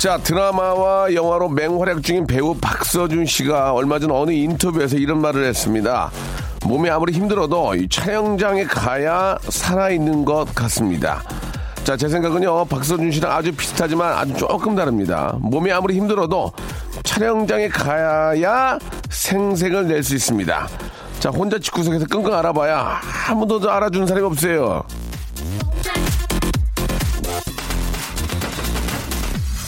자 드라마와 영화로 맹활약 중인 배우 박서준 씨가 얼마 전 어느 인터뷰에서 이런 말을 했습니다 몸이 아무리 힘들어도 이 촬영장에 가야 살아있는 것 같습니다 자, 제 생각은요, 박서준 씨랑 아주 비슷하지만 아주 조금 다릅니다. 몸이 아무리 힘들어도 촬영장에 가야 생색을 낼 수 있습니다. 자, 혼자 집구석에서 끙끙 알아봐야 아무도 더 알아주는 사람이 없어요.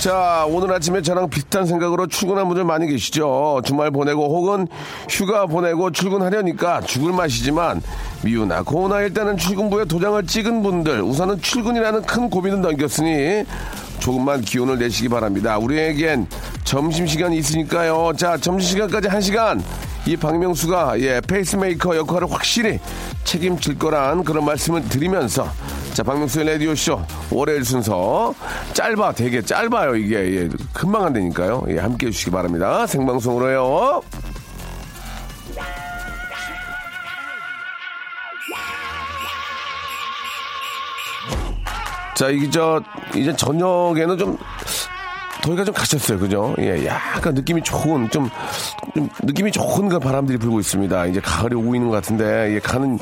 자, 오늘 아침에 저랑 비슷한 생각으로 출근한 분들 많이 계시죠. 주말 보내고 혹은 휴가 보내고 출근하려니까 죽을 맛이지만 미우나 고우나 일단은 출근부에 도장을 찍은 분들 우선은 출근이라는 큰 고민을 넘겼으니 조금만 기운을 내시기 바랍니다. 우리에겐 점심시간이 있으니까요. 자, 점심시간까지 한시간 이 박명수가 예, 페이스메이커 역할을 확실히 책임질 거란 그런 말씀을 드리면서 자, 박명수의 라디오쇼 월요일 순서 짧아 되게 짧아요 이게 예, 금방 한다니까요. 예, 함께 해주시기 바랍니다. 생방송으로요. 자, 이게 저, 이제 저녁에는 좀, 더위가 좀 가셨어요. 그죠? 예, 약간 느낌이 좋은, 좀, 좀 느낌이 좋은 그 바람들이 불고 있습니다. 이제 가을이 오고 있는 것 같은데, 예, 가는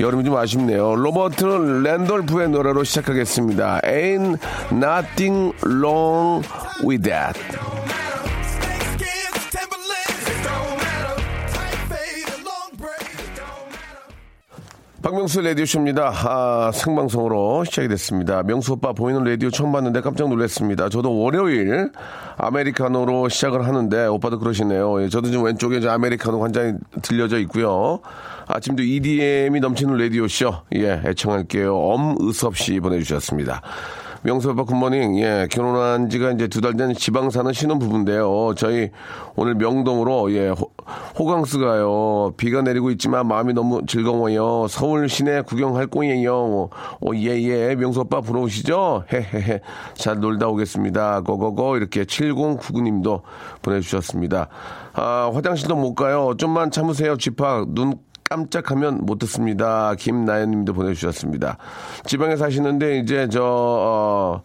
여름이 좀 아쉽네요. 로버트 랜돌프의 노래로 시작하겠습니다. Ain't nothing wrong with that. 박명수 라디오쇼입니다. 아, 생방송으로 시작이 됐습니다. 명수 오빠 보이는 라디오 처음 봤는데 깜짝 놀랐습니다. 저도 월요일 아메리카노로 시작을 하는데 오빠도 그러시네요. 예, 저도 지금 왼쪽에 저 아메리카노 한 잔이 들려져 있고요. 아침도 EDM이 넘치는 라디오쇼. 예, 애청할게요. 엄의섭 씨 보내주셨습니다. 명수 오빠 굿모닝. 예, 결혼한 지가 이제 두 달 된 지방 사는 신혼 부부인데요. 저희 오늘 명동으로 예, 호, 강스 가요. 비가 내리고 있지만 마음이 너무 즐거워요. 서울 시내 구경할 거예요. 오, 예, 예. 명수 오빠 부러우시죠? 헤헤헤. 잘 놀다 오겠습니다. 고고고. 이렇게 7099님도 보내주셨습니다. 아, 화장실도 못 가요. 좀만 참으세요. 집합. 눈 깜짝하면 못 듣습니다. 김나연 님도 보내주셨습니다. 지방에 사시는데 이제 저 어,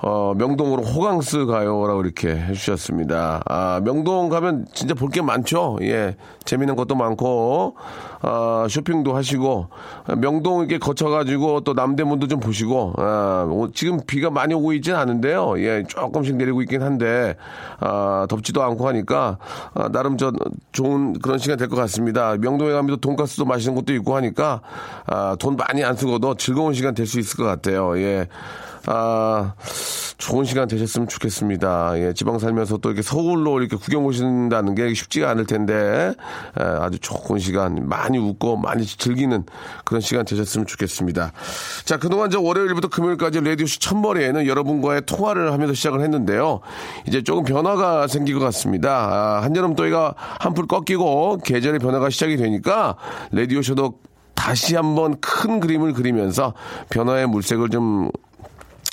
어, 명동으로 호강스 가요라고 이렇게 해주셨습니다. 아, 명동 가면 진짜 볼 게 많죠? 예. 재밌는 것도 많고, 아, 쇼핑도 하시고, 명동 이렇게 거쳐가지고 또 남대문도 좀 보시고, 아, 지금 비가 많이 오고 있진 않은데요. 예, 조금씩 내리고 있긴 한데, 아, 덥지도 않고 하니까, 아, 나름 저 좋은 그런 시간 될 것 같습니다. 명동에 가면 또 돈가스도 맛있는 것도 있고 하니까, 아, 돈 많이 안 쓰고도 즐거운 시간 될 수 있을 것 같아요. 예. 아, 좋은 시간 되셨으면 좋겠습니다. 예, 지방 살면서 또 이렇게 서울로 이렇게 구경 오신다는 게 쉽지가 않을 텐데, 예, 아주 좋은 시간, 많이 웃고 많이 즐기는 그런 시간 되셨으면 좋겠습니다. 자, 그동안 저 월요일부터 금요일까지 라디오쇼 첫머리에는 여러분과의 통화를 하면서 시작을 했는데요. 이제 조금 변화가 생긴 것 같습니다. 아, 한여름 또이가 한풀 꺾이고 계절의 변화가 시작이 되니까 라디오쇼도 다시 한번 큰 그림을 그리면서 변화의 물색을 좀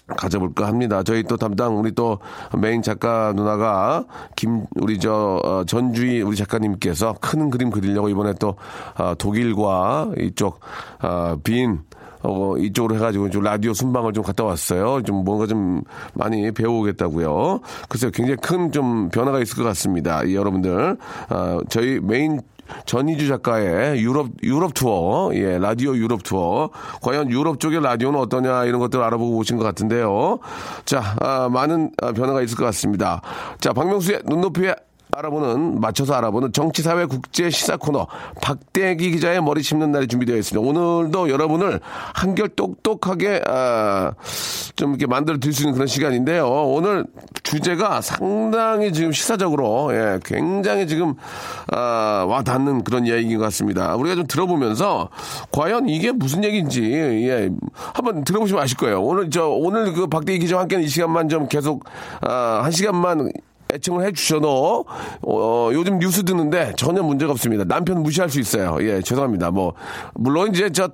가져볼까 합니다. 저희 또 담당 우리 또 메인 작가 누나가 김 우리 저 어, 전주희 우리 작가님께서 큰 그림 그리려고 이번에 또 어, 독일과 이쪽 어, 빈 어, 이쪽으로 해가지고 좀 라디오 순방을 좀 갔다 왔어요. 좀 뭔가 좀 많이 배워오겠다고요. 그래서 굉장히 큰 좀 변화가 있을 것 같습니다. 여러분들, 어, 저희 메인 전희주 작가의 유럽 유럽 투어, 예 라디오 유럽 투어. 과연 유럽 쪽의 라디오는 어떠냐 이런 것들 알아보고 오신 것 같은데요. 자, 아, 많은 아, 변화가 있을 것 같습니다. 자, 박명수의 눈높이의 알아보는 맞춰서 알아보는 정치사회 국제 시사 코너 박대기 기자의 머리 짚는 날이 준비되어 있습니다. 오늘도 여러분을 한결 똑똑하게 아, 좀 이렇게 만들어 드릴 수 있는 그런 시간인데요. 오늘 주제가 상당히 지금 시사적으로 예, 굉장히 지금 아, 와 닿는 그런 이야기인 것 같습니다. 우리가 좀 들어보면서 과연 이게 무슨 얘기인지 예, 한번 들어보시면 아실 거예요. 오늘 저 오늘 그 박대기 기자와 함께하는 이 시간만 좀 계속 아, 한 시간만 애청을 해주셔도 어, 요즘 뉴스 듣는데 전혀 문제가 없습니다. 남편 무시할 수 있어요. 예, 죄송합니다. 뭐 물론 이제 저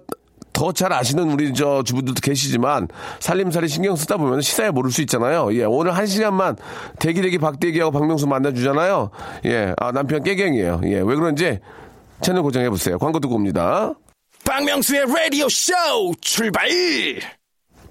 더 잘 아시는 우리 저 주부들도 계시지만 살림살이 신경 쓰다 보면 시사에 모를 수 있잖아요. 예, 오늘 한 시간만 대기대기 박대기하고 박명수 만나주잖아요. 예, 아 남편 깨갱이에요. 예, 왜 그런지 채널 고정해 보세요. 광고 듣고 옵니다. 박명수의 라디오 쇼 출발!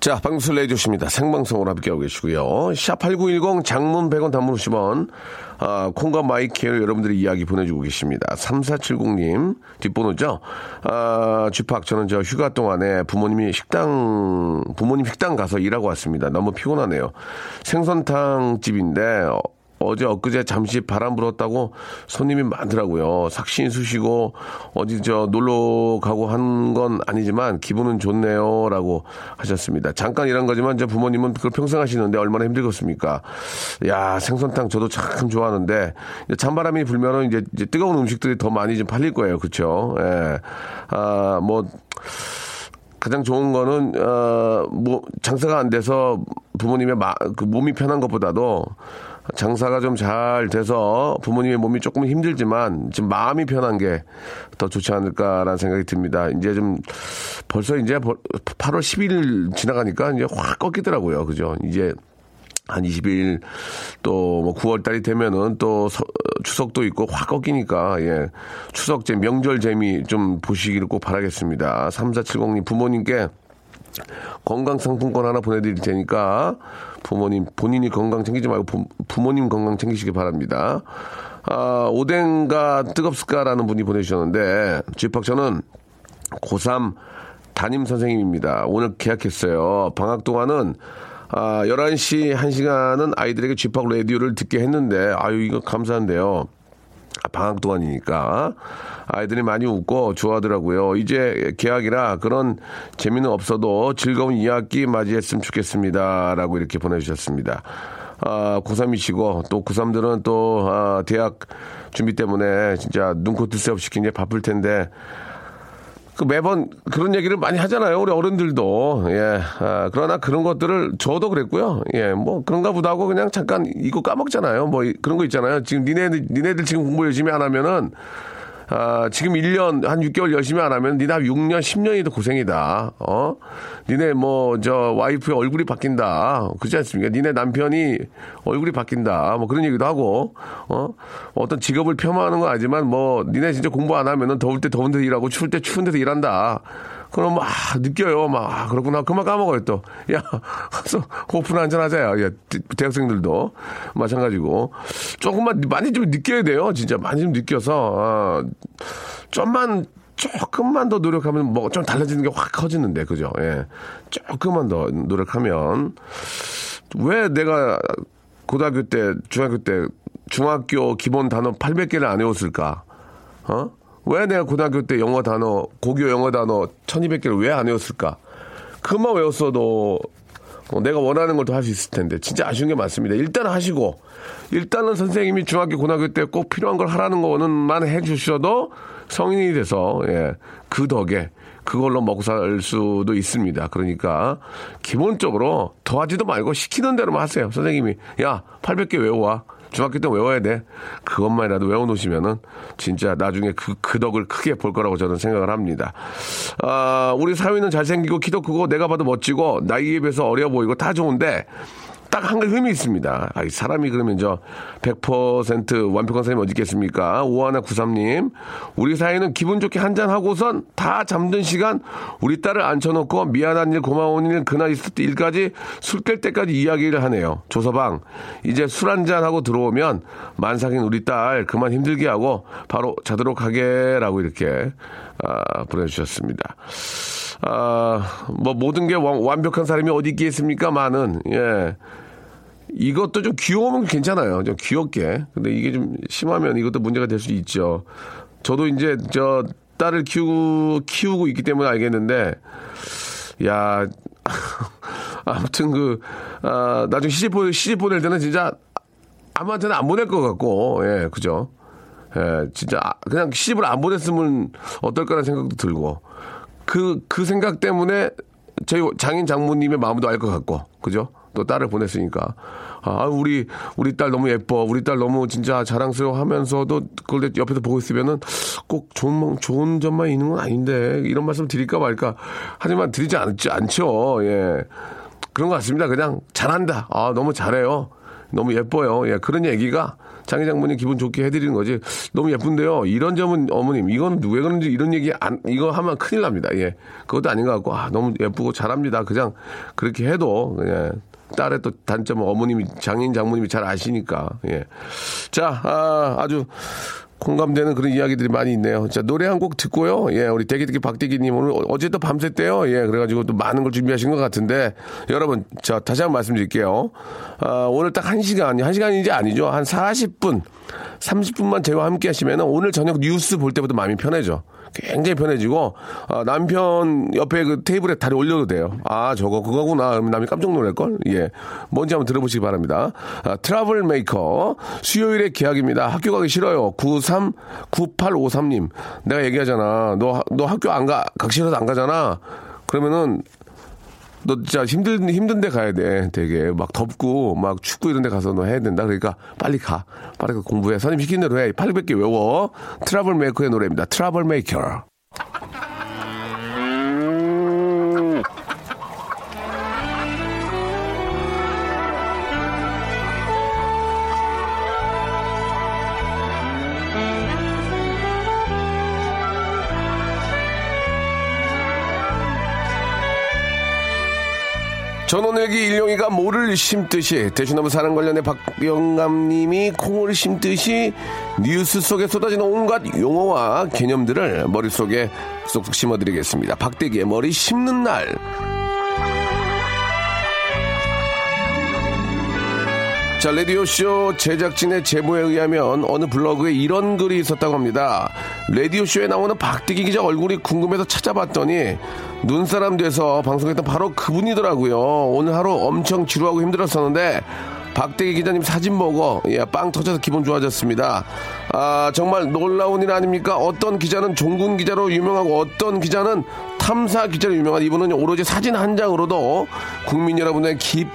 자, 방송 내주십니다. 생방송으로 함께하고 계시고요. 샵8910 장문 100원 단문 50원. 아, 콩과 마이케이 여러분들이 이야기 보내주고 계십니다. 3470님, 뒷번호죠. 아, G-Park, 저는 저 휴가 동안에 부모님이 식당, 부모님 식당 가서 일하고 왔습니다. 너무 피곤하네요. 생선탕 집인데, 어, 어제 엊그제 잠시 바람 불었다고 손님이 많더라고요. 삭신 쑤시고 어디 저 놀러 가고 한 건 아니지만 기분은 좋네요 라고 하셨습니다. 잠깐 일한 거지만 제 부모님은 그걸 평생 하시는데 얼마나 힘들겠습니까? 야 생선탕 저도 참 좋아하는데 찬바람이 불면은 이제, 이제 뜨거운 음식들이 더 많이 좀 팔릴 거예요. 그렇죠? 예. 아 뭐 가장 좋은 거는 어뭐 장사가 안 돼서 부모님의 마, 그 몸이 편한 것보다도 장사가 좀 잘 돼서 부모님의 몸이 조금 힘들지만 지금 마음이 편한 게 더 좋지 않을까라는 생각이 듭니다. 이제 좀 벌써 이제 8월 10일 지나가니까 이제 확 꺾이더라고요. 그죠? 이제 한 20일 또 뭐 9월 달이 되면은 또 서, 추석도 있고 확 꺾이니까 예. 추석 제 명절 재미 좀 보시기를 꼭 바라겠습니다. 3470님 부모님께 건강 상품권 하나 보내드릴 테니까 부모님 본인이 건강 챙기지 말고 부, 부모님 건강 챙기시기 바랍니다. 아, 오뎅가 뜨겁을까라는 분이 보내주셨는데 집합 저는 고3 담임 선생님입니다. 오늘 계약했어요. 방학 동안은 아, 11시 1시간은 아이들에게 집합 라디오를 듣게 했는데 아유 이거 감사한데요. 방학 동안이니까 아이들이 많이 웃고 좋아하더라고요. 이제 개학이라 그런 재미는 없어도 즐거운 2학기 맞이했으면 좋겠습니다. 라고 이렇게 보내주셨습니다. 아, 고3이시고 또 고3들은 또 아, 대학 준비 때문에 진짜 눈코 뜰 새 없이 굉장히 바쁠 텐데 그 매번 그런 얘기를 많이 하잖아요. 우리 어른들도. 예. 아, 그러나 그런 것들을 저도 그랬고요. 예. 뭐 그런가 보다 하고 그냥 잠깐 이거 까먹잖아요. 뭐 그런 거 있잖아요. 지금 니네들, 니네들 지금 공부 열심히 안 하면은 아, 지금 1년, 한 6개월 열심히 안 하면 니네 6년, 10년이 더 고생이다. 어? 니네 뭐, 저, 와이프의 얼굴이 바뀐다. 그렇지 않습니까? 니네 남편이 얼굴이 바뀐다. 뭐 그런 얘기도 하고, 어? 어떤 직업을 폄하하는 건 아니지만 뭐, 니네 진짜 공부 안 하면은 더울 때 더운 데서 일하고 추울 때 추운 데서 일한다. 그럼 막 아, 느껴요. 막 아, 그렇구나. 그만 까먹어요 또. 야, 호프나 한잔 하자야. 야, 대학생들도 마찬가지고 조금만 많이 좀 느껴야 돼요. 진짜 많이 좀 느껴서 아, 좀만 조금만 더 노력하면 뭐 좀 달라지는 게 확 커지는데 그죠? 예, 조금만 더 노력하면 왜 내가 고등학교 때, 중학교 때 중학교 기본 단어 800개를 안 외웠을까? 어? 왜 내가 고등학교 때 영어 단어, 고교 영어 단어 1200개를 왜 안 외웠을까? 그만 외웠어도 어, 내가 원하는 걸 더 할 수 있을 텐데. 진짜 아쉬운 게 많습니다. 일단 하시고, 일단은 선생님이 중학교, 고등학교 때 꼭 필요한 걸 하라는 거는만 해주셔도 성인이 돼서, 예, 그 덕에 그걸로 먹고 살 수도 있습니다. 그러니까 기본적으로 더 하지도 말고 시키는 대로만 하세요. 선생님이, 야, 800개 외워와. 중학교 때 외워야 돼. 그것만이라도 외워놓으시면은 진짜 나중에 그, 그 덕을 크게 볼 거라고 저는 생각을 합니다. 아, 우리 사위는 잘생기고 키도 크고 내가 봐도 멋지고 나이에 비해서 어려 보이고 다 좋은데 딱 한 가지 흠이 있습니다. 아, 사람이 그러면 저 100% 완벽한 사람이 어디 있겠습니까? 오하나 구삼님 우리 사이는 기분 좋게 한잔하고선 다 잠든 시간 우리 딸을 앉혀놓고 미안한 일, 고마운 일, 그날 있을 때 일까지 술 깰 때까지 이야기를 하네요. 조서방, 이제 술 한잔하고 들어오면 만삭인 우리 딸 그만 힘들게 하고 바로 자도록 하게라고 이렇게 아, 보내주셨습니다. 아, 뭐 모든 게 완, 완벽한 사람이 어디 있겠습니까? 많은 예. 이것도 좀 귀여우면 괜찮아요. 좀 귀엽게. 근데 이게 좀 심하면 이것도 문제가 될 수 있죠. 저도 이제 저 딸을 키우고, 키우고 있기 때문에 알겠는데, 야, 아무튼 그, 아, 나중에 시집, 보, 시집 보낼 때는 진짜 아무한테나 안 보낼 것 같고, 예, 그죠. 예, 진짜 아, 그냥 시집을 안 보냈으면 어떨까라는 생각도 들고, 그, 그 생각 때문에 저희 장인 장모님의 마음도 알 것 같고, 그죠? 또 딸을 보냈으니까. 아, 우리, 우리 딸 너무 예뻐. 우리 딸 너무 진짜 자랑스러워 하면서도 그걸 옆에서 보고 있으면은 꼭 좋은, 좋은 점만 있는 건 아닌데, 이런 말씀 드릴까 말까. 하지만 드리지 않지, 않죠. 예. 그런 것 같습니다. 그냥 잘한다. 아, 너무 잘해요. 너무 예뻐요. 예, 그런 얘기가 장희 장모님 기분 좋게 해드리는 거지. 너무 예쁜데요. 이런 점은 어머님, 이건 왜 그런지 이런 얘기 안, 이거 하면 큰일 납니다. 예. 그것도 아닌 것 같고, 아, 너무 예쁘고 잘합니다. 그냥 그렇게 해도, 예. 딸의 또 단점은 어머님이, 장인 장모님이 잘 아시니까, 예. 자, 아, 아주 공감되는 그런 이야기들이 많이 있네요. 자, 노래 한 곡 듣고요. 예, 우리 대기대기 박대기님 오늘 어제 또 밤샜대요. 예, 그래가지고 또 많은 걸 준비하신 것 같은데, 여러분, 자, 다시 한 번 말씀드릴게요. 아, 오늘 딱 한 시간, 한 시간인지 아니죠. 한 40분, 30분만 저희와 함께 하시면 오늘 저녁 뉴스 볼 때보다 마음이 편해져. 굉장히 편해지고 아, 남편 옆에 그 테이블에 다리 올려도 돼요. 아 저거 그거구나. 남이 깜짝 놀랄 걸. 예, 뭔지 한번 들어보시기 바랍니다. 아, 트러블 메이커 수요일에 계약입니다. 학교 가기 싫어요. 93 9853님 내가 얘기하잖아. 너너 학교 안 가? 각시라도 안 가잖아. 그러면은 너 진짜 힘든, 힘든 데 가야 돼. 되게. 막 덥고, 막 춥고 이런 데 가서 너 해야 된다. 그러니까 빨리 가. 빨리 가 공부해. 선생님 시킨 대로 해. 800개 외워. 트러블 메이커의 노래입니다. 트러블 메이커. 전원일기 일용이가 모를 심듯이 대추나무 사랑 관련해 박영감님이 콩을 심듯이 뉴스 속에 쏟아지는 온갖 용어와 개념들을 머릿속에 쏙쏙 심어드리겠습니다. 박대기의 머리 심는 날. 자, 라디오쇼 제작진의 제보에 의하면 어느 블로그에 이런 글이 있었다고 합니다. 라디오쇼에 나오는 박대기 기자 얼굴이 궁금해서 찾아봤더니 눈사람 돼서 방송했던 바로 그분이더라고요. 오늘 하루 엄청 지루하고 힘들었었는데 박대기 기자님 사진 보고 예, 빵 터져서 기분 좋아졌습니다. 아 정말 놀라운 일 아닙니까? 어떤 기자는 종군 기자로 유명하고 어떤 기자는 탐사 기자로 유명한 이분은 오로지 사진 한 장으로도 국민 여러분의 기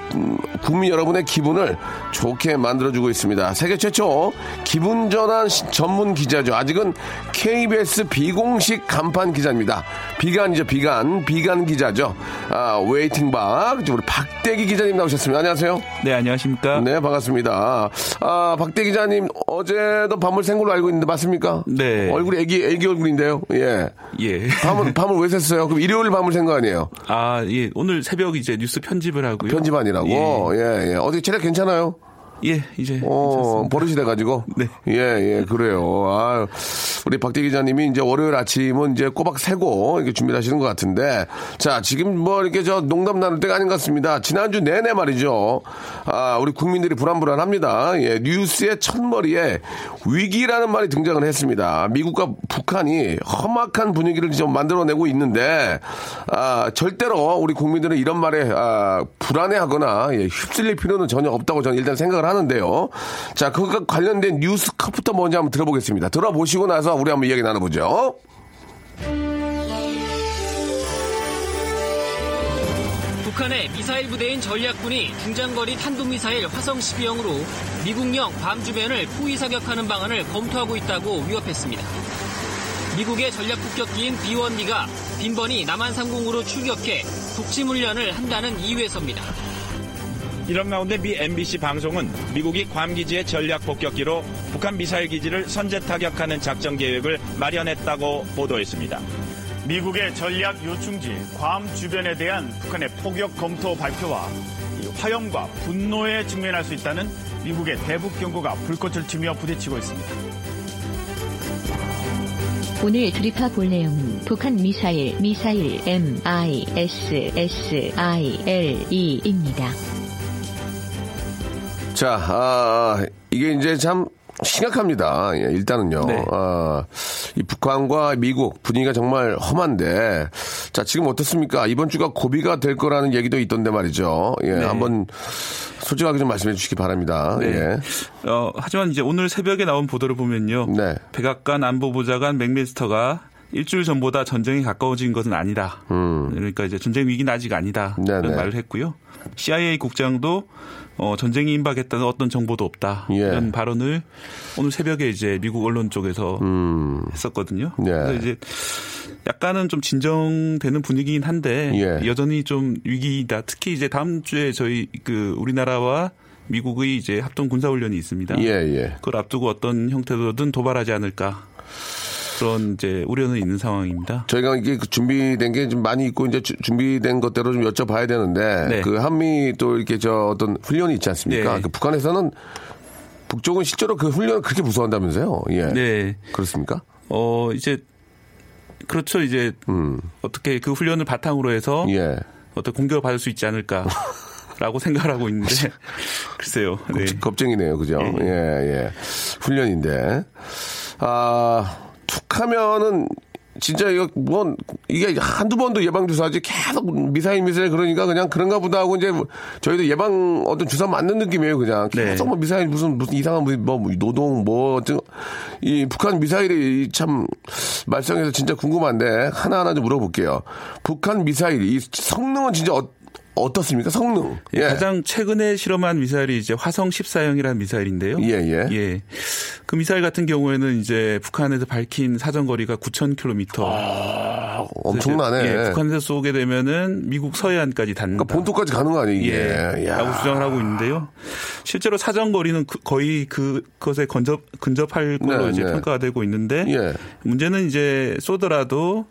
국민 여러분의 기분을 좋게 만들어주고 있습니다. 세계 최초 기분 전환 전문 기자죠. 아직은 KBS 비공식 간판 기자입니다. 비간이죠, 비간, 비간 기자죠. 아, waiting 박 우리 박대기 기자님 나오셨습니다. 안녕하세요. 네, 안녕하십니까? 네, 반갑습니다. 아, 박대 기자님 어제도 밤을 샌 걸로 알고 있는데 맞습니까? 네. 얼굴이 애기 애기 얼굴인데요. 예. 예. 밤을 밤을 왜 샜어요? 그럼 일요일 밤을 샌 거 아니에요? 아, 예. 오늘 새벽 이제 뉴스 편집을 하고요. 편집하니라고. 예, 예. 예. 어디 체력 괜찮아요? 예, 이제. 어, 괜찮습니다. 버릇이 돼가지고. 네. 예, 예, 그래요. 아, 우리 박대 기자님이 이제 월요일 아침은 이제 꼬박 새고 이렇게 준비를 하시는 것 같은데. 자, 지금 뭐 이렇게 저 농담 나눌 때가 아닌 것 같습니다. 지난주 내내 말이죠. 아, 우리 국민들이 불안불안합니다. 예, 뉴스의 첫머리에 위기라는 말이 등장을 했습니다. 미국과 북한이 험악한 분위기를 좀 만들어내고 있는데, 아, 절대로 우리 국민들은 이런 말에, 아, 불안해하거나, 예, 휩쓸릴 필요는 전혀 없다고 저는 일단 생각을 하는 데요. 자, 그것과 관련된 뉴스 컷부터 먼저 한번 들어보겠습니다. 들어보시고 나서 우리 한번 이야기 나눠보죠. 북한의 미사일 부대인 전략군이 중장거리 탄도미사일 화성 12형으로 미국령 밤 주변을 포위 사격하는 방안을 검토하고 있다고 위협했습니다. 미국의 전략 폭격기인 B-1B가 빈번히 남한 상공으로 출격해 북침 훈련을 한다는 이유에서입니다. 이런 가운데 미 MBC 방송은 미국이 괌 기지의 전략 폭격기로 북한 미사일 기지를 선제 타격하는 작전 계획을 마련했다고 보도했습니다. 미국의 전략 요충지 괌 주변에 대한 북한의 포격 검토 발표와 이 화염과 분노에 직면할 수 있다는 미국의 대북 경고가 불꽃을 튀며 부딪히고 있습니다. 오늘 드리파 볼 내용은 북한 미사일, 미사일 MISSILE입니다. 자, 아, 이게 이제 참 심각합니다. 예, 일단은요. 네. 아, 이 북한과 미국 분위기가 정말 험한데, 자, 지금 어떻습니까? 이번 주가 고비가 될 거라는 얘기도 있던데 말이죠. 예, 네. 한번 솔직하게 좀 말씀해 주시기 바랍니다. 네. 예. 어, 하지만 이제 오늘 새벽에 나온 보도를 보면요. 네. 백악관 안보보좌관 맥메스터가 일주일 전보다 전쟁이 가까워진 것은 아니다. 그러니까 이제 전쟁 위기는 아직 아니다. 음. 네네. 이런 말을 했고요. CIA 국장도 어, 전쟁이 임박했다는 어떤 정보도 없다. 예. 이런 발언을 오늘 새벽에 이제 미국 언론 쪽에서 했었거든요. 네. 그래서 이제 약간은 좀 진정되는 분위기긴 한데 예. 여전히 좀 위기다. 특히 이제 다음 주에 저희 그 우리나라와 미국의 이제 합동 군사 훈련이 있습니다. 예, 예. 그걸 앞두고 어떤 형태로든 도발하지 않을까 그런 이제 우려는 있는 상황입니다. 저희가 이게 그 준비된 게 좀 많이 있고 이제 주- 준비된 것대로 좀 여쭤봐야 되는데 네. 그 한미 또 이렇게 저 어떤 훈련이 있지 않습니까? 네. 그 북한에서는 북쪽은 실제로 그 훈련을 그렇게 무서워한다면서요? 예. 네, 그렇습니까? 어 이제 그렇죠. 이제 어떻게 그 훈련을 바탕으로 해서 음. 예. 어떤 공격을 받을 수 있지 않을까 라고 생각을 하고 있는데 글쎄요. 네. 겁쟁이네요, 그죠? 예, 예. 훈련인데. 아, 툭 하면은, 진짜 이거, 뭐, 이게 한두 번도 예방 주사지 계속 미사일 미사일 그러니까 그냥 그런가 보다 하고 이제 저희도 예방 어떤 주사 맞는 느낌이에요, 그냥. 네. 계속 뭐 미사일 무슨, 무슨 이상한 뭐, 뭐 노동 뭐, 어쩌- 이 북한 미사일이 참 말썽해서 진짜 궁금한데 하나하나 좀 물어볼게요. 북한 미사일, 이 성능은 진짜 어, 어떻습니까? 성능. 예, 가장 최근에 실험한 미사일이 이제 화성 14형이라는 미사일인데요. 예, 예. 예. 그 미사일 같은 경우에는 이제 북한에서 밝힌 사정 거리가 9,000km. 아, 엄청나네. 예, 북한에서 쏘게 되면은 미국 서해안까지 닿는다. 그러니까 본토까지 가는 거 아니에요. 예, 야. 라고 주장을 하고 있는데요. 실제로 사정 거리는 그- 거의 그 것에 근접 근접할 걸로 네, 이제 네. 평가가 되고 있는데 예. 문제는 이제 쏘더라도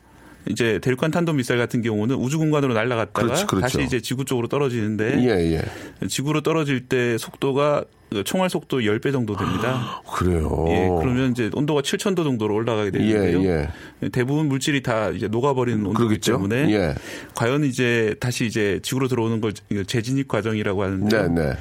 이제 대륙간 탄도 미사일 같은 경우는 우주 공간으로 날아갔다가 그렇죠, 그렇죠. 다시 이제 지구 쪽으로 떨어지는데 예, 예. 지구로 떨어질 때 속도가 그 총알 속도 10배 정도 됩니다. 그래요. 예, 그러면 이제 온도가 7,000도 정도로 올라가게 되는데요. 예, 대부분 물질이 다 이제 녹아버리는 그러겠죠. 때문에 예. 과연 이제 다시 이제 지구로 들어오는 걸 재진입 과정이라고 하는데 네, 네.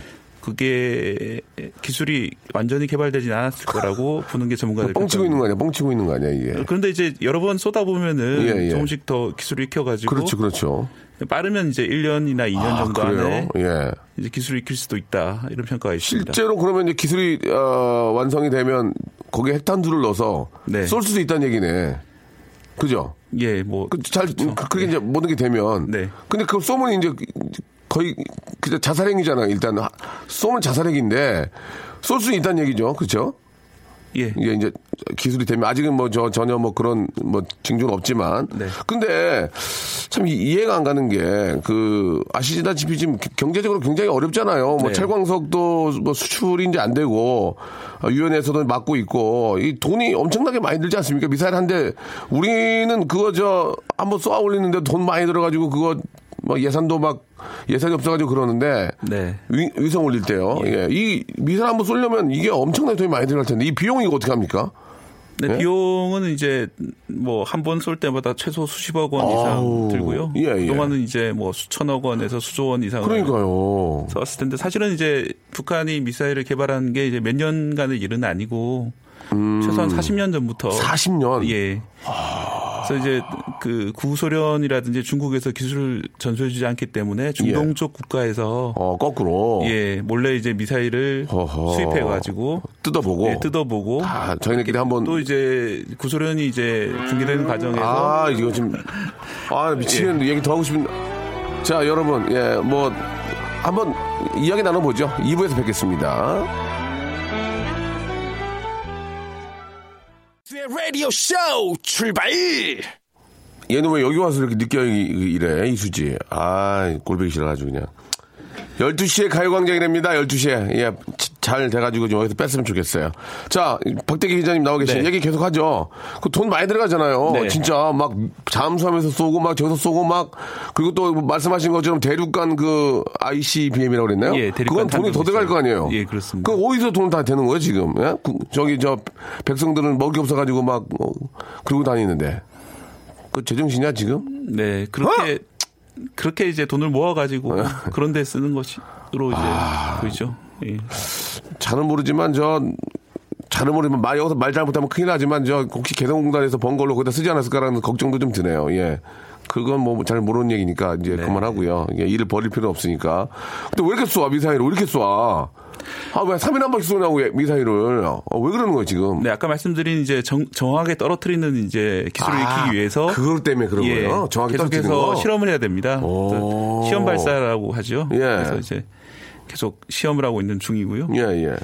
그게 기술이 완전히 개발되진 않았을 거라고 보는 게 전문가들 뻥치고 있는 거 아니야? 뻥치고 있는 거 아니야, 이게. 그런데 이제 여러 번 쏘다 보면은 예, 예. 조금씩 더 기술이 익혀가지고 그렇죠, 그렇죠. 빠르면 이제 1년이나 2년 아, 정도 그래요? 안에 예. 이제 기술이 익힐 수도 있다 이런 평가가 있습니다. 실제로 그러면 이제 기술이 어, 완성이 되면 거기에 핵탄두를 넣어서 네. 쏠 수도 있다는 얘기네. 그죠? 예, 뭐 그, 잘, 그, 그게 이제 모든 게 되면. 네. 근데 그걸 쏘면 이제 거의 그냥 자살행위잖아요. 일단 쏘면 자살행위인데 쏠 수 있다는 얘기죠. 그렇죠? 예. 이게 이제 기술이 되면 아직은 뭐 저 전혀 뭐 그런 뭐 징조는 없지만 네. 근데 참 이- 이해가 안 가는 게 그 아시다시피 지금 기- 경제적으로 굉장히 어렵잖아요. 뭐 네. 철광석도 뭐 수출이 이제 안 되고 아, 유엔에서도 막고 있고 이 돈이 엄청나게 많이 들지 않습니까? 미사일 한 대 우리는 그거 저 한번 쏘아 올리는데 돈 많이 들어가지고 그거 뭐 예산도 막 예산이 없어가지고 그러는데 네. 위, 위성 올릴 때요. 예. 이 미사일 한번 쏘려면 이게 엄청나게 돈이 많이 들어갈 텐데 이 비용이 어떻게 합니까? 네, 예? 비용은 이제 뭐 한 번 쏠 때마다 최소 수십억 원 이상 아우, 들고요. 예, 예. 그동안은 이제 뭐 수천억 원에서 수조 원 이상 그러니까요. 썼을 텐데 사실은 이제 북한이 미사일을 개발한 게 이제 몇 년간의 일은 아니고 최소한 40년 전부터 40년. 예. 그래서 이제 그 구소련이라든지 중국에서 기술을 전수해주지 않기 때문에 중동 예. 쪽 국가에서 어, 거꾸로. 예 몰래 이제 미사일을. 수입해가지고 뜯어보고. 예, 뜯어보고 아, 저희네끼리 한번. 또 이제 구소련이 이제 붕괴되는 과정에서 아, 이거 지금. 아, 미치겠는데 얘기 더 하고 싶은데. 자, 여러분. 예, 뭐. 한번 이야기 나눠보죠. 2부에서 뵙겠습니다. 라디오 쇼 출발! 얘는 왜 여기 와서 이렇게 늦게 이- 이래, 이수지. 아, 꼴보기 싫어가지고 그냥. 12시에 가요광장이랍니다, 12시에. 예, 치- 잘 돼가지고 좀 여기서 뺐으면 좋겠어요. 자, 박대기 기자님 나와 계신 네. 얘기 계속 하죠. 그 돈 많이 들어가잖아요. 네. 진짜 막 잠수하면서 쏘고 막 저기서 쏘고 막 그리고 또 말씀하신 것처럼 대륙간 그 ICBM이라고 그랬나요? 예, 대륙간 그건 돈이 더 들어갈 거 아니에요. 예, 그렇습니다. 그 어디서 돈 다 되는 거예요, 지금? 예? 그- 저기 저 백성들은 먹이 없어가지고 막 어, 그러고 다니는데. 그 제정신이야, 지금? 네 그렇게 그렇게 이제 돈을 모아가지고 어? 그런 데 쓰는 것으로 이제 보이죠. 예. 잘은 모르지만 저 잘은 모르지만 말 여기서 말 잘못하면 큰일 나지만 저 혹시 개성공단에서 번 걸로 거기다 쓰지 않았을까라는 걱정도 좀 드네요. 예. 그건 뭐 잘 모르는 얘기니까 이제 그만하고요. 예, 일을 벌릴 필요 없으니까. 근데 왜 이렇게 쏴 미사일을 왜 이렇게 쏴? 아왜 3일 한 바퀴 쏘냐고 왜 미사일을? 어, 왜 그러는 거예요 지금? 네, 아까 말씀드린 이제 정, 정확하게 떨어뜨리는 이제 기술을 아, 익히기 위해서 그것 때문에 그런 예, 거예요. 정확히 떨어뜨리는 계속해서 거. 실험을 해야 됩니다. 시험 발사라고 하죠. 예. 그래서 이제 계속 시험을 하고 있는 중이고요. 예, 예.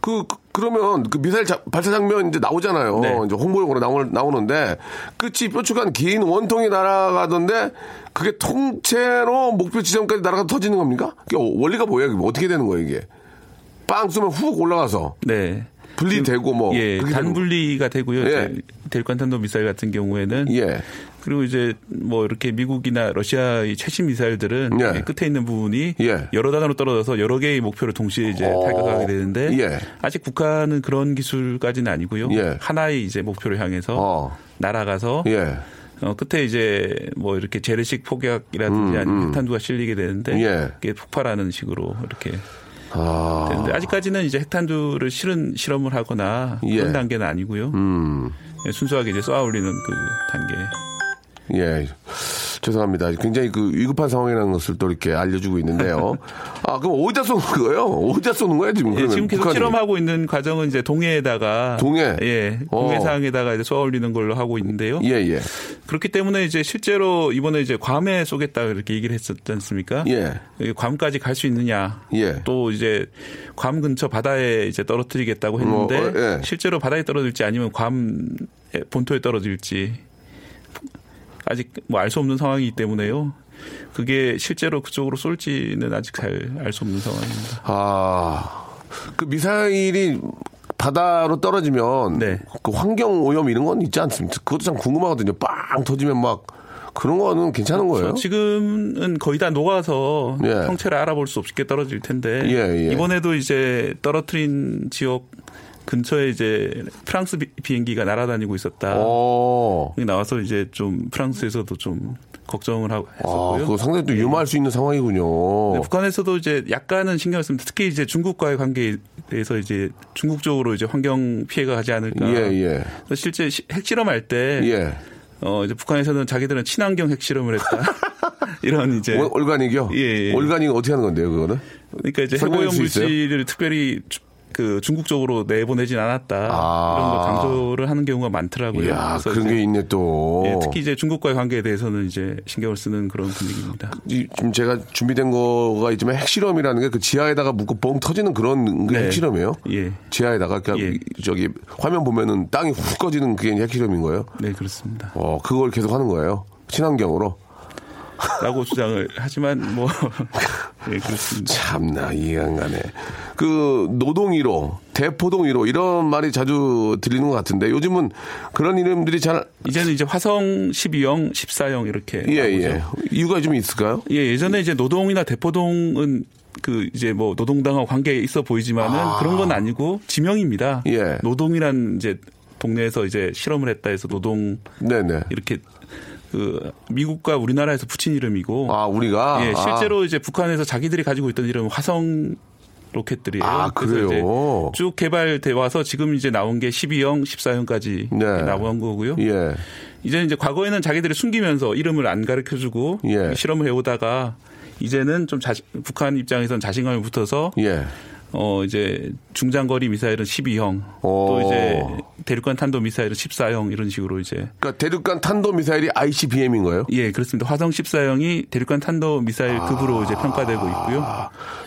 그, 그- 그러면 그 미사일 자- 발사 장면 이제 나오잖아요. 네. 이제 홍보용으로 나오, 나오는데 끝이 뾰족한 긴 원통이 날아가던데 그게 통째로 목표 지점까지 날아가 터지는 겁니까? 그게 원리가 뭐예요? 그게 어떻게 되는 거예요, 이게? 빵 쏘면 훅 올라가서 네. 분리되고 뭐. 예, 단분리가 되고요. 예. 이제 대륙간 미사일 같은 경우에는 예. 그리고 이제 뭐 이렇게 미국이나 러시아의 최신 미사일들은 예. 이 끝에 있는 부분이 예. 여러 단으로 떨어져서 여러 개의 목표를 동시에 이제 어. 탈각하게 되는데 예. 아직 북한은 그런 기술까지는 아니고요. 예. 하나의 이제 목표를 향해서 어. 날아가서 예. 어, 끝에 이제 뭐 이렇게 재래식 폭약이라든지 아니면 핵탄두가 실리게 되는데 음, 예. 그게 폭발하는 식으로 이렇게 아. 되는데 아직까지는 이제 핵탄두를 실은 실험을 하거나 예. 그런 단계는 아니고요. 음. 예, 순수하게 이제 쏘아 올리는 그 단계. 예. 죄송합니다. 굉장히 그 위급한 상황이라는 것을 또 이렇게 알려주고 있는데요. 아, 그럼 어디다 쏘는 거예요? 어디다 쏘는 거예요, 지금? 예, 지금 계속 북한이? 실험하고 있는 과정은 이제 동해에다가 동해? 예, 어. 동해상에다가 이제 쏘아 올리는 걸로 하고 있는데요. 예, 예. 그렇기 때문에 이제 실제로 이번에 이제 괌에 쏘겠다 이렇게 얘기를 했었지 않습니까? 예. 괌까지 갈 수 있느냐? 예. 또 이제 괌 근처 바다에 이제 떨어뜨리겠다고 했는데 어, 어, 예. 실제로 바다에 떨어질지 아니면 괌 본토에 떨어질지 아직 뭐 알 수 없는 상황이기 때문에요. 그게 실제로 그쪽으로 쏠지는 아직 잘 알 수 없는 상황입니다. 아, 그 미사일이 바다로 떨어지면 네. 그 환경 오염 이런 건 있지 않습니까? 그것도 참 궁금하거든요. 빵 터지면 막 그런 거는 괜찮은 거예요? 지금은 거의 다 녹아서 예. 형체를 알아볼 수 없게 떨어질 텐데 예, 예. 이번에도 이제 떨어뜨린 지역 근처에 이제 프랑스 비- 비행기가 날아다니고 있었다. 어. 여기 나와서 이제 좀 프랑스에서도 좀 걱정을 하고 아, 했었고요. 그거 상당히 또 유마할 수 있는 상황이군요. 네, 북한에서도 이제 약간은 신경을 씁니다. 특히 이제 중국과의 관계에 대해서 이제 중국 쪽으로 이제 환경 피해가 가지 않을까. 예, 예. 실제 시- 핵실험할 때 예. 어, 이제 북한에서는 자기들은 친환경 핵실험을 했다. 이런 이제 올- 올가닉이요? 예, 예. 올가닉 어떻게 하는 건데요, 그거는? 그러니까 이제 있어요? 물질을 특별히 주- 그 중국 쪽으로 내보내진 않았다. 아. 이런 걸 강조를 하는 경우가 많더라고요. 이야, 그래서 그런 게 있네 또. 예, 특히 이제 중국과의 관계에 대해서는 이제 신경을 쓰는 그런 분위기입니다. 이- 지금 제가 준비된 거가 있지만 핵실험이라는 게 그 지하에다가 묻고 뻥 터지는 그런 게 네. 핵실험이에요? 예. 지하에다가 그러니까 예. 저기 화면 보면은 땅이 훅 꺼지는 그게 핵실험인 거예요? 네, 그렇습니다. 어, 그걸 계속 하는 거예요. 친환경으로. 라고 주장을 하지만 뭐 예, 그렇습니다. 참나 이해가 안 가네. 그 노동 1호, 대포동 1호 이런 말이 자주 들리는 것 같은데 요즘은 그런 이름들이 잘 이제는 이제 화성 12형, 14형 이렇게 예, 나오죠. 예. 이유가 좀 있을까요? 예, 예전에 이제 노동이나 대포동은 그 이제 뭐 노동당하고 관계에 있어 보이지만은 그런 건 아니고 지명입니다. 예. 노동이란 이제 동네에서 이제 실험을 했다 해서 노동 네네. 이렇게 그 미국과 우리나라에서 붙인 이름이고 아, 우리가? 예, 실제로 이제 북한에서 자기들이 가지고 있던 이름은 화성 로켓들이에요. 아, 그래서? 이제 쭉 개발돼 와서 지금 이제 나온 게 12형, 14형까지 네. 나온 거고요. 예. 이제 이제 과거에는 자기들이 숨기면서 이름을 안 가르쳐 주고 예. 실험을 해 오다가 이제는 좀 자신, 북한 입장에선 자신감이 붙어서 예. 어 이제 중장거리 미사일은 12형 오. 또 이제 대륙간 탄도 미사일은 14형 이런 식으로 이제 그러니까 대륙간 탄도 미사일이 ICBM인 거예요? 예 그렇습니다. 화성 14형이 대륙간 탄도 미사일 급으로 이제 평가되고 있고요.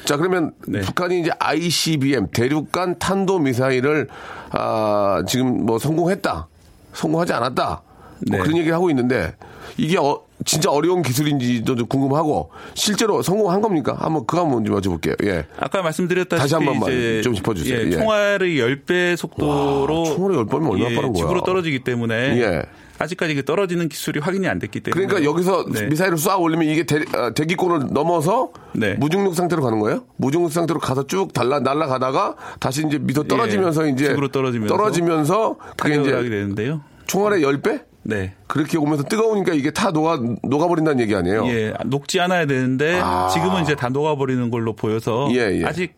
자, 그러면 네. 북한이 이제 ICBM, 대륙간 탄도 미사일을, 아, 지금 뭐 성공했다. 성공하지 않았다. 뭐 네. 그런 얘기를 하고 있는데, 이게 어- 진짜 어려운 기술인지도 좀 궁금하고, 실제로 성공한 겁니까? 한번 그거 한번 좀 여쭤볼게요. 예. 아까 말씀드렸다시피 다시 한 번만 좀 짚어주세요. 예, 예. 총알의 10배 속도로 와, 총알이 10배면 얼마나 빠른 거야? 지구로 떨어지기 때문에 예. 아직까지 그 떨어지는 기술이 확인이 안 됐기 때문에 그러니까 여기서 네. 미사일을 쏴 올리면 이게 대, 아, 대기권을 넘어서 네. 무중력 상태로 가는 거예요? 무중력 상태로 가서 쭉 달라 날아가다가 다시 이제 밑으로 떨어지면서 예, 이제 지구로 떨어지면서 떨어지면서 그게 이제 되는데요. 총알의 10배? 네. 그렇게 오면서 뜨거우니까 이게 다 녹아 녹아버린다는 얘기 아니에요? 예, 녹지 않아야 되는데 아. 지금은 이제 다 녹아버리는 걸로 보여서 예, 예. 아직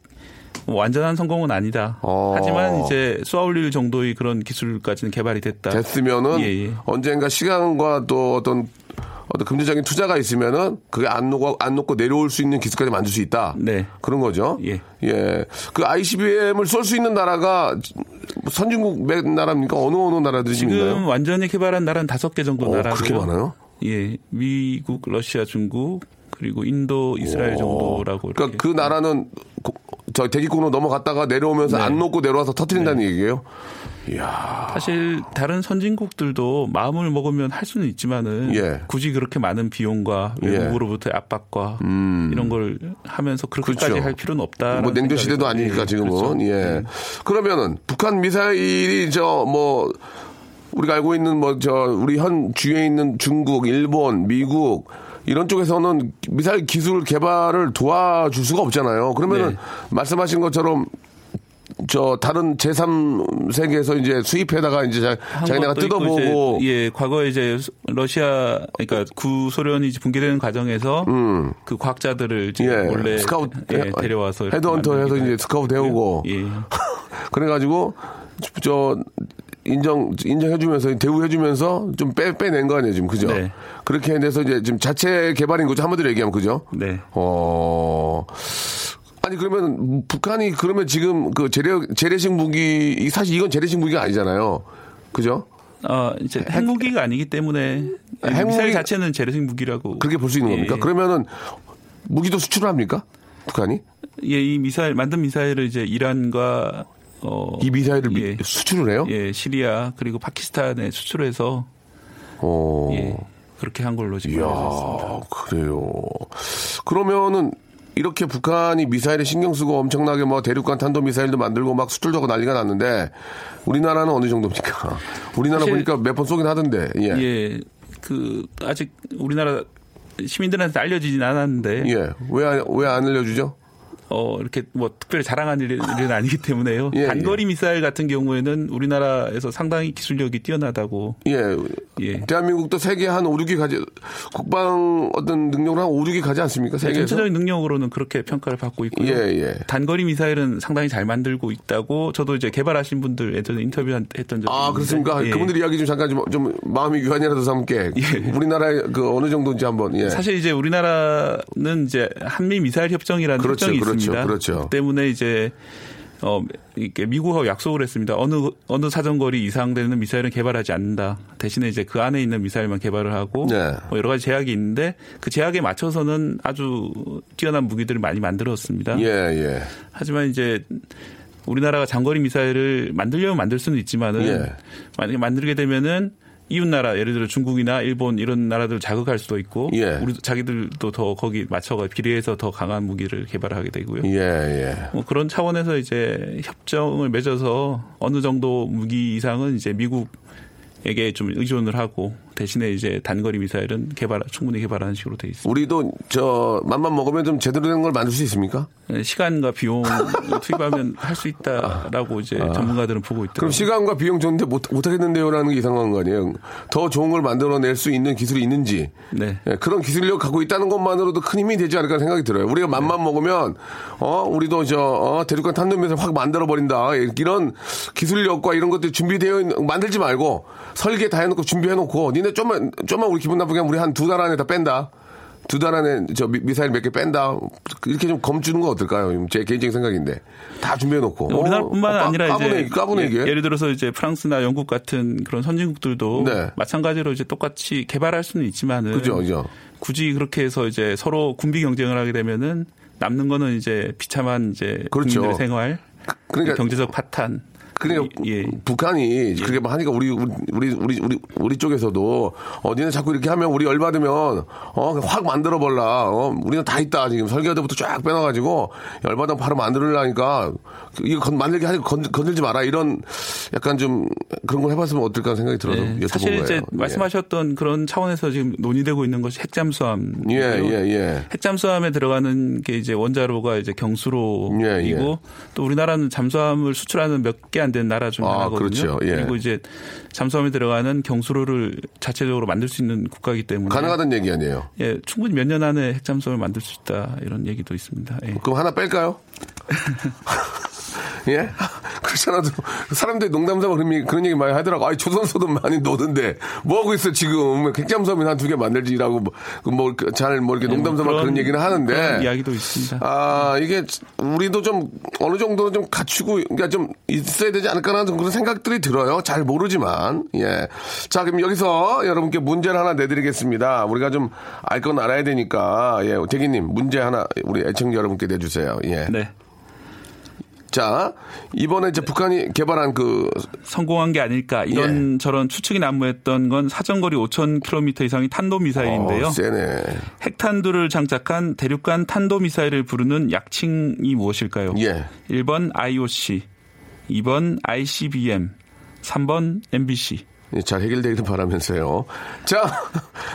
뭐 완전한 성공은 아니다. 어. 하지만 이제 쏘아 올릴 정도의 그런 기술까지는 개발이 됐다. 됐으면은 예, 예. 언젠가 시간과 또 어떤 어떤 금전적인 투자가 있으면은 그게 안 녹고 안 녹고 내려올 수 있는 기술까지 만들 수 있다. 네. 그런 거죠. 예. 예. 그 ICBM을 쏠 수 있는 나라가 선진국 몇 나라입니까? 어느 어느 나라들이 좀 지금 있나요? 완전히 개발한 나라는 다섯 개 정도 어, 나라고요. 그렇게 많아요? 예, 미국, 러시아, 중국 그리고 인도, 이스라엘 정도라고. 그러니까 이렇게. 그 나라는 고- 저 대기권으로 넘어갔다가 내려오면서 네. 안 녹고 내려와서 터트린다는 얘기예요. 이야. 사실 다른 선진국들도 마음을 먹으면 할 수는 있지만은 예. 굳이 그렇게 많은 비용과 예. 음. 외국으로부터의 압박과 이런 걸 하면서 그렇게까지 그렇죠. 할 필요는 없다. 뭐 냉전 시대도 아니니까 지금은 예. 그러면은 북한 미사일이 저뭐 우리가 알고 있는 뭐 저 우리 현 주위에 있는 중국, 일본, 미국 이런 쪽에서는 미사일 기술 개발을 도와줄 수가 없잖아요. 그러면은 네. 말씀하신 것처럼 저 다른 제3 세계에서 이제 수입해다가 이제 자, 한 자기네가 뜯어보고 이제, 예, 과거에 이제 러시아 그러니까 구소련이 붕괴되는 과정에서 그 과학자들을 이제 음. 예, 원래 스카우트 예, 데려와서 이렇게 헤드헌터 해서 만들기도 이제 스카우트 해오고 예. 그래가지고 저 인정 인정해주면서 대우해주면서 좀 빼 빼낸 거 아니에요 지금 그죠? 네. 그렇게 해서 이제 지금 자체 개발인 거죠 한마디로 얘기하면 그죠? 네. 어 아니 그러면 북한이 그러면 지금 그 재래 재래식 무기 이 사실 이건 재래식 무기가 아니잖아요, 그죠? 어, 이제 핵무기가 아니기 때문에 핵무기- 미사일 자체는 재래식 무기라고 그렇게 볼 수 있는 예, 겁니까? 예. 그러면은 무기도 수출을 합니까? 북한이 예, 이 미사일 만든 미사일을 이제 이란과 어, 이 미사일을 미- 예. 수출을 해요? 예, 시리아 그리고 파키스탄에 수출해서 어. 예, 그렇게 한 걸로 지금 알려져 있습니다. 아, 그래요. 그러면은 이렇게 북한이 미사일에 신경 쓰고 엄청나게 뭐 대륙간 탄도 미사일도 만들고 막 수출도 하고 난리가 났는데 우리나라는 어느 정도입니까? 우리나라 보니까 몇 번 쏘긴 하던데. 예. 예, 그 아직 우리나라 시민들한테 알려지진 않았는데 예. 왜, 왜 안 알려주죠? 어, 이렇게 뭐 특별히 자랑한 일은 일은 아니기 때문에요. 예, 단거리 미사일 같은 경우에는 우리나라에서 상당히 기술력이 뛰어나다고 예. 예. 대한민국도 세계 한 5, 6위 가지, 국방 어떤 능력을 한 5, 6위 가지 않습니까? 세계에서? 전체적인 능력으로는 그렇게 평가를 받고 있고요. 예, 예. 단거리 미사일은 상당히 잘 만들고 있다고 저도 이제 개발하신 분들 예전에 인터뷰했던 적이 아, 있는데 그렇습니까? 예. 그분들 이야기 좀 잠깐 좀, 좀 마음이 유한이라도 삼게. 우리나라의 그 어느 정도인지 한번, 예. 사실 이제 우리나라는 이제 한미 미사일 협정이라는 그렇죠, 협정이 그렇죠, 있습니다. 그렇죠. 때문에 이제 어 이렇게 미국하고 약속을 했습니다. 어느 어느 사정거리 이상 되는 미사일은 개발하지 않는다. 대신에 이제 그 안에 있는 미사일만 개발을 하고 네. 뭐 여러 가지 제약이 있는데 그 제약에 맞춰서는 아주 뛰어난 무기들을 많이 만들었습니다. 예, 예. 하지만 이제 우리나라가 장거리 미사일을 만들려면 만들 수는 있지만은 예. 만약에 만들게 되면은 이웃 나라 예를 들어 중국이나 일본 이런 나라들 자극할 수도 있고 예. 우리 자기들도 더 거기 맞춰가 비례해서 더 강한 무기를 개발하게 되고요. 예, 예. 뭐 그런 차원에서 이제 협정을 맺어서 어느 정도 무기 이상은 이제 미국에게 좀 의존을 하고 대신에 이제 단거리 미사일은 개발 충분히 개발하는 식으로 돼 있습니다. 우리도 저 맘만 먹으면 좀 제대로 된 걸 만들 수 있습니까? 시간과 비용을 투입하면 할 수 있다라고 이제 전문가들은 보고 있더라고요. 그럼 시간과 비용 좋은데 못, 못 하겠는데요라는 게 이상한 거 아니에요? 더 좋은 걸 만들어낼 수 있는 기술이 있는지 네. 예, 그런 기술력 갖고 있다는 것만으로도 큰 힘이 되지 않을까 생각이 들어요. 우리가 맘만 먹으면 어 우리도 저 어, 대륙간 탄도미사일 확 만들어 버린다 이런 기술력과 이런 것들 준비되어 있는 만들지 말고 설계 다 해놓고 준비해놓고 니네 좀만 좀만 우리 기분 나쁘게 하면 우리 한 두 달 안에 다 뺀다. 두 달 안에 저 미, 사일 몇 개 뺀다. 이렇게 좀 검주는 건 어떨까요? 제 개인적인 생각인데 다 준비해놓고. 우리나라뿐만 어, 까- 아니라 까부네, 이제 까부네 이게. 예, 를 들어서 이제 프랑스나 영국 같은 그런 선진국들도 네. 마찬가지로 이제 똑같이 개발할 수는 있지만은 그죠, 그죠. 굳이 그렇게 해서 이제 서로 군비 경쟁을 하게 되면은 남는 거는 이제 비참한 이제 그렇죠. 국민들의 생활, 그러니까 경제적 파탄. 그러니까 예. 북한이 그렇게 막 하니까 우리 우리 우리 우리 우리 쪽에서도 어 니네 자꾸 이렇게 하면 우리 열 받으면 어 확 만들어 볼라 어 우리는 다 있다 지금 설계도부터 쫙 빼놔가지고 열 받으면 바로 만들려니까 이거 건, 만들게 하지 건, 건들지 마라 이런 약간 좀 그런 걸 해봤으면 어떨까 생각이 들어서 예. 여쭤본 사실 거예요. 이제 예. 말씀하셨던 그런 차원에서 지금 논의되고 있는 것이 핵잠수함. 예, 예, 예. 핵잠수함에 들어가는 게 이제 원자로가 이제 경수로이고 예, 예. 또 우리나라는 잠수함을 수출하는 몇개 안 되는 나라 중 아, 하나거든요. 그렇죠. 예. 그리고 이제 잠수함에 들어가는 경수로를 자체적으로 만들 수 있는 국가이기 때문에 가능하다는 얘기 아니에요. 예, 충분히 몇 년 안에 핵잠수함을 만들 수 있다 이런 얘기도 있습니다. 예. 그럼 하나 뺄까요? 예? 그렇잖아도 사람들이 농담삼아 그런, 그런 얘기 많이 하더라고. 아이, 조선소도 많이 노는데 뭐 하고 있어 지금 핵잠수함이 한두 개 만들지라고 뭐잘뭐 뭐 이렇게 농담삼아 뭐 그런, 얘기는 하는데 그런 이야기도 있습니다. 아 이게 우리도 좀 어느 정도는 좀 갖추고 그러니까 좀 있어야 되지 않을까라는 그런 생각들이 들어요. 잘 모르지만 예. 자 그럼 여기서 여러분께 문제를 하나 내드리겠습니다. 우리가 좀 알 건 알아야 되니까 예 대기님 문제 하나 우리 애청자 여러분께 내주세요. 예. 네. 자, 이번에 이제 북한이 개발한 그, 성공한 게 아닐까 이런 예. 저런 추측이 난무했던 건 사정거리 5,000km 이상의 탄도 미사일인데요. 어, 세네. 핵탄두를 장착한 대륙간 탄도 미사일을 부르는 약칭이 무엇일까요? 예. 1번 IOC, 2번 ICBM, 3번 MBC. 예, 잘 해결되기를 바라면서요. 자,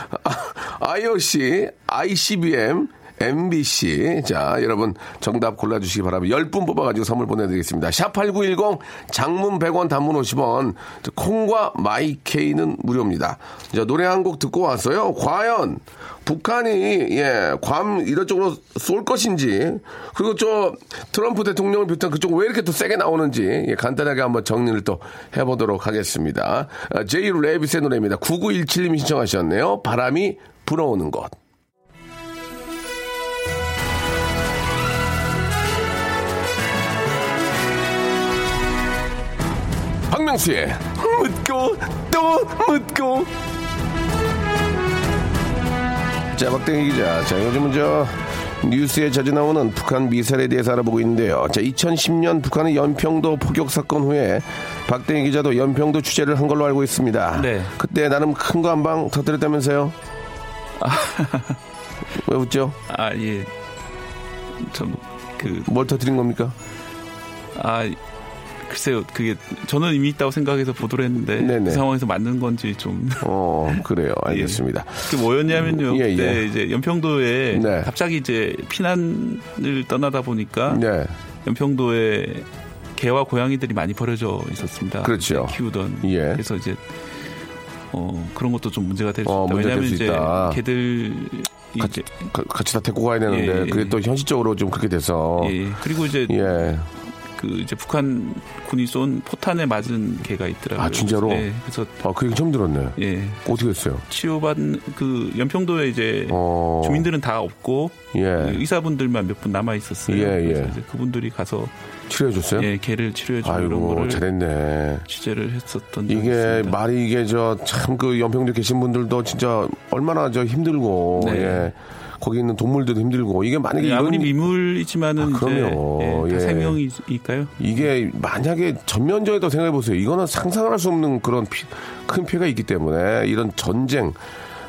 IOC, ICBM, MBC. 자, 여러분 정답 골라주시기 바랍니다. 10분 뽑아가지고 선물 보내드리겠습니다. 샵8910 장문 100원 단문 50원 콩과 마이케이는 무료입니다. 자, 노래 한 곡 듣고 왔어요. 과연 북한이 예, 괌 이런 쪽으로 쏠 것인지 그리고 저 트럼프 대통령을 비롯한 그쪽 왜 이렇게 또 세게 나오는지 예, 간단하게 한번 정리를 또 해보도록 하겠습니다. 아, 제이 레비스의 노래입니다. 9917님이 신청하셨네요. 바람이 불어오는 것. 박명수의 묻고 또 묻고. 자 박대기 기자. 자 요즘은 저 뉴스에 자주 나오는 북한 미사일에 대해서 알아보고 있는데요. 자 2010년 북한의 연평도 포격 사건 후에 박대기 기자도 연평도 취재를 한 걸로 알고 있습니다. 네. 그때 나름 큰 거 한 방 터뜨렸다면서요? 왜 웃죠? 아, 예. 좀, 그, 뭘 터뜨린 겁니까? 아, 글쎄요. 그게 저는 의미 있다고 생각해서 보도를 했는데 네네. 그 상황에서 맞는 건지 좀. 어 그래요 알겠습니다 그 뭐였냐면요. 예, 그때 예. 이제 연평도에 네. 갑자기 이제 피난을 떠나다 보니까 네 연평도에 개와 고양이들이 많이 버려져 있었습니다. 그렇죠. 키우던. 예. 그래서 이제 어 그런 것도 좀 문제가 될수 어, 있다. 왜냐하면 될수 이제 있다. 개들 같이, 이제 가- 같이 다 데리고 가야 되는데 예, 예. 그게 또 현실적으로 좀 그렇게 돼서 예. 그리고 이제 예. 그 이제 북한 군이 쏜 포탄에 맞은 개가 있더라고요. 아, 진짜로? 예. 그래서 아, 그 얘기 처음 들었네. 예. 어떻게 했어요? 치료받은 그 연평도에 이제 어. 주민들은 다 없고 예. 의사분들만 몇 분 남아 있었어요. 예, 예. 그래서 그분들이 가서 치료해 줬어요? 예, 개를 치료해 주고 이런 아이고, 거를 잘했네. 취재를 했었던 이게 있습니다. 말이 이게 저 참 그 연평도 계신 분들도 진짜 얼마나 저 힘들고 네. 예. 거기 있는 동물들도 힘들고 이게 만약에 예, 이런 아무리 미물이지만은 아, 그럼요. 이제 예, 다 예. 생명이니까요. 이게 만약에 전면전에도 생각해 보세요. 이거는 상상을 할수 없는 그런 피- 큰 피해가 있기 때문에 이런 전쟁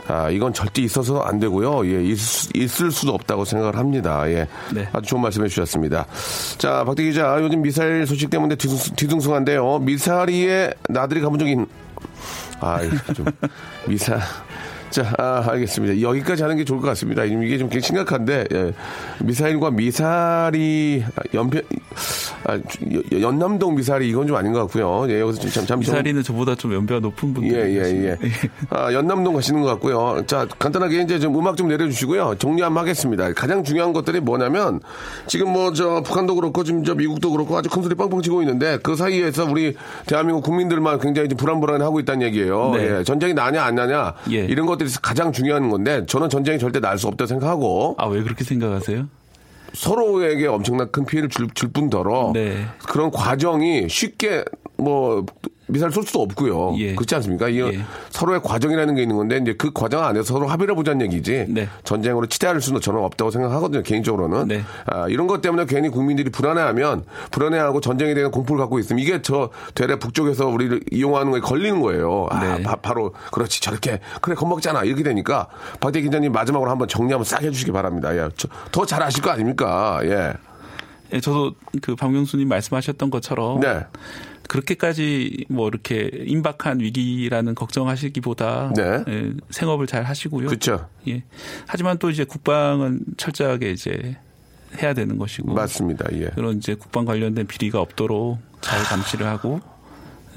아, 이건 절대 있어서 안 되고요. 예, 있을, 수- 있을 수도 없다고 생각을 합니다. 예. 네. 아주 좋은 말씀 해 주셨습니다. 자, 박대 기자, 요즘 미사일 소식 때문에 뒤숭, 뒤숭숭한데요. 미사리에 나들이 가본 적이, 있... 아, 이거 좀, 미사, 자, 아, 알겠습니다. 여기까지 하는 게 좋을 것 같습니다. 이게 좀 심각한데, 예. 미사일과 미사리, 아, 연편, 아, 여- 연남동 미사리 이건 좀 아닌 것 같고요. 예, 여기서 좀, 참, 참. 좀- 미사리는 저보다 좀 연배가 높은 분들. 예, 예, 예. 아, 연남동 가시는 것 같고요. 자, 간단하게 이제 좀 음악 좀 내려주시고요. 정리 한번 하겠습니다. 가장 중요한 것들이 뭐냐면, 지금 뭐, 저, 북한도 그렇고, 지금 저, 미국도 그렇고, 아주 큰 소리 뻥뻥 치고 있는데, 그 사이에서 우리 대한민국 국민들만 굉장히 좀 불안불안하고 있다는 얘기예요. 네. 예, 전쟁이 나냐, 안 나냐, 예. 이런 것들 이 가장 중요한 건데, 저는 전쟁이 절대 날 수 없다고 생각하고, 아, 왜 그렇게 생각하세요? 서로에게 엄청난 큰 피해를 줄, 줄 뿐더러 네. 그런 과정이 쉽게 뭐 미사일 쏠 수도 없고요. 예. 그렇지 않습니까? 이 예. 서로의 과정이라는 게 있는 건데 이제 그 과정 안에서 서로 합의를 보자는 얘기지. 네. 전쟁으로 치대할 수는 저는 없다고 생각하거든요. 개인적으로는. 네. 아, 이런 것 때문에 괜히 국민들이 불안해하면 불안해하고 전쟁에 대한 공포를 갖고 있으면 이게 저 되레 북쪽에서 우리를 이용하는 거에 걸리는 거예요. 아, 네. 바, 로 그렇지 저렇게 그래 겁먹잖아 이렇게 되니까 박대 기자님 마지막으로 한번 정리 한번 싹 해주시기 바랍니다. 예. 더 잘 아실 거 아닙니까? 예. 예, 저도 그 박명수님 말씀하셨던 것처럼 네. 그렇게까지 뭐 이렇게 임박한 위기라는 걱정하시기보다 네. 예, 생업을 잘 하시고요. 그렇죠. 예. 하지만 또 이제 국방은 철저하게 이제 해야 되는 것이고 맞습니다. 예. 그런 이제 국방 관련된 비리가 없도록 잘 감시를 하고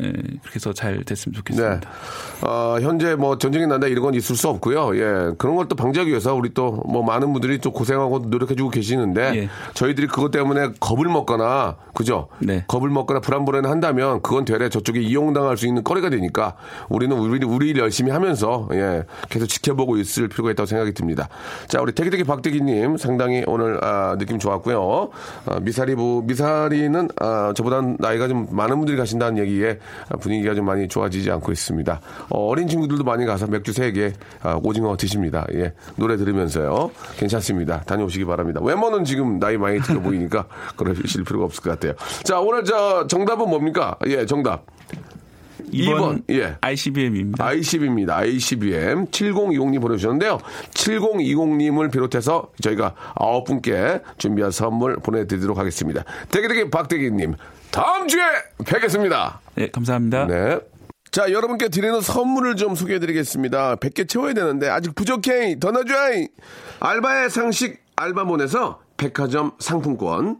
예, 그렇게 해서 잘 됐으면 좋겠습니다. 네. 어, 현재 뭐 전쟁이 난다 이런 건 있을 수 없고요. 예. 그런 걸 또 방지하기 위해서 우리 또 뭐 많은 분들이 또 고생하고 노력해주고 계시는데 예. 저희들이 그것 때문에 겁을 먹거나 그죠? 네. 겁을 먹거나 불안불안을 한다면 그건 되레 저쪽에 이용당할 수 있는 거리가 되니까 우리는 우리 우리 일 열심히 하면서 예 계속 지켜보고 있을 필요가 있다고 생각이 듭니다. 자 우리 대기대기 박대기님 상당히 오늘 아, 느낌 좋았고요. 아, 미사리부 미사리는 아, 저보다 나이가 좀 많은 분들이 가신다는 얘기에 분위기가 좀 많이 좋아지지 않고 있습니다. 어, 린 친구들도 많이 가서 맥주 3개 아, 오징어 드십니다. 예 노래 들으면서요 괜찮습니다. 다녀오시기 바랍니다. 외모는 지금 나이 많이 들어 보이니까 그러실 필요가 없을 것 같아요. 자 오늘 저 정답은 뭡니까? 예 정답. 2번, 예. ICBM입니다. ICB입니다. ICBM 7020님 보내주셨는데요. 7020님을 비롯해서 저희가 아홉 분께 준비한 선물 보내드리도록 하겠습니다. 대기대기 박대기님 다음 주에 뵙겠습니다. 네, 감사합니다. 네. 자, 여러분께 드리는 선물을 좀 소개해 드리겠습니다. 100개 채워야 되는데 아직 부족해. 더 넣어줘. 알바의 상식 알바몬에서 백화점 상품권.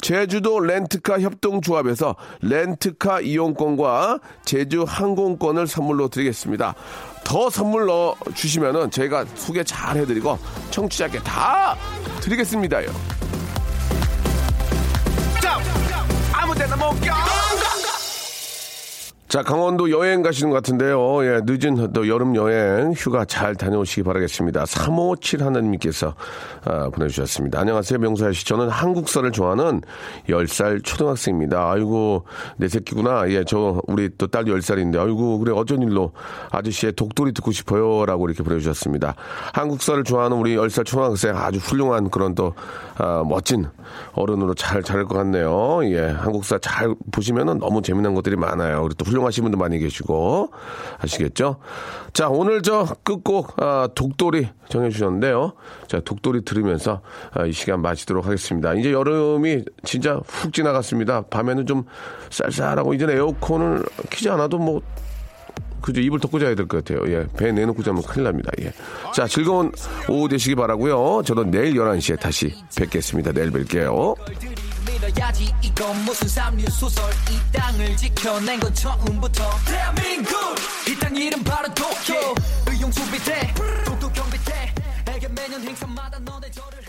제주도 렌트카 협동조합에서 렌트카 이용권과 제주 항공권을 선물로 드리겠습니다. 더 선물 넣어 주시면은 저희가 소개 잘 해드리고 청취자께 다 드리겠습니다요. 아무데나 못 가. 자, 강원도 여행 가시는 것 같은데요. 예, 늦은 또 여름 여행 휴가 잘 다녀오시기 바라겠습니다. 357 하나님께서 아, 보내주셨습니다. 안녕하세요, 명사야 씨. 저는 한국사를 좋아하는 10살 초등학생입니다. 아이고, 내 새끼구나. 예, 저, 우리 또 딸 10살인데, 아이고, 그래, 어쩐 일로 아저씨의 독돌이 듣고 싶어요. 라고 이렇게 보내주셨습니다. 한국사를 좋아하는 우리 10살 초등학생 아주 훌륭한 그런 또, 아, 멋진 어른으로 잘 자랄 것 같네요. 예, 한국사 잘 보시면은 너무 재미난 것들이 많아요. 그리고 또 훌륭 하신 분도 많이 계시고 아시겠죠? 자, 오늘 저 끝곡 아, 독돌이 정해주셨는데요. 자, 독돌이 들으면서 아, 이 시간 마치도록 하겠습니다. 이제 여름이 진짜 훅 지나갔습니다. 밤에는 좀 쌀쌀하고 이제는 에어컨을 키지 않아도 뭐 그죠 이불 덮고 자야 될 것 같아요. 예, 배 내놓고 자면 큰일 납니다. 예. 자, 즐거운 오후 되시기 바라고요. 저도 내일 11시에 다시 뵙겠습니다. 내일 뵐게요. 믿어야지. 이건 무슨 삼류 소설. 이 땅을 지켜낸 건 처음부터 대한민국! 이 땅 이름 바로 도쿄. 의용수비대 독도 경비대. 에게 매년 행사마다 너네 저를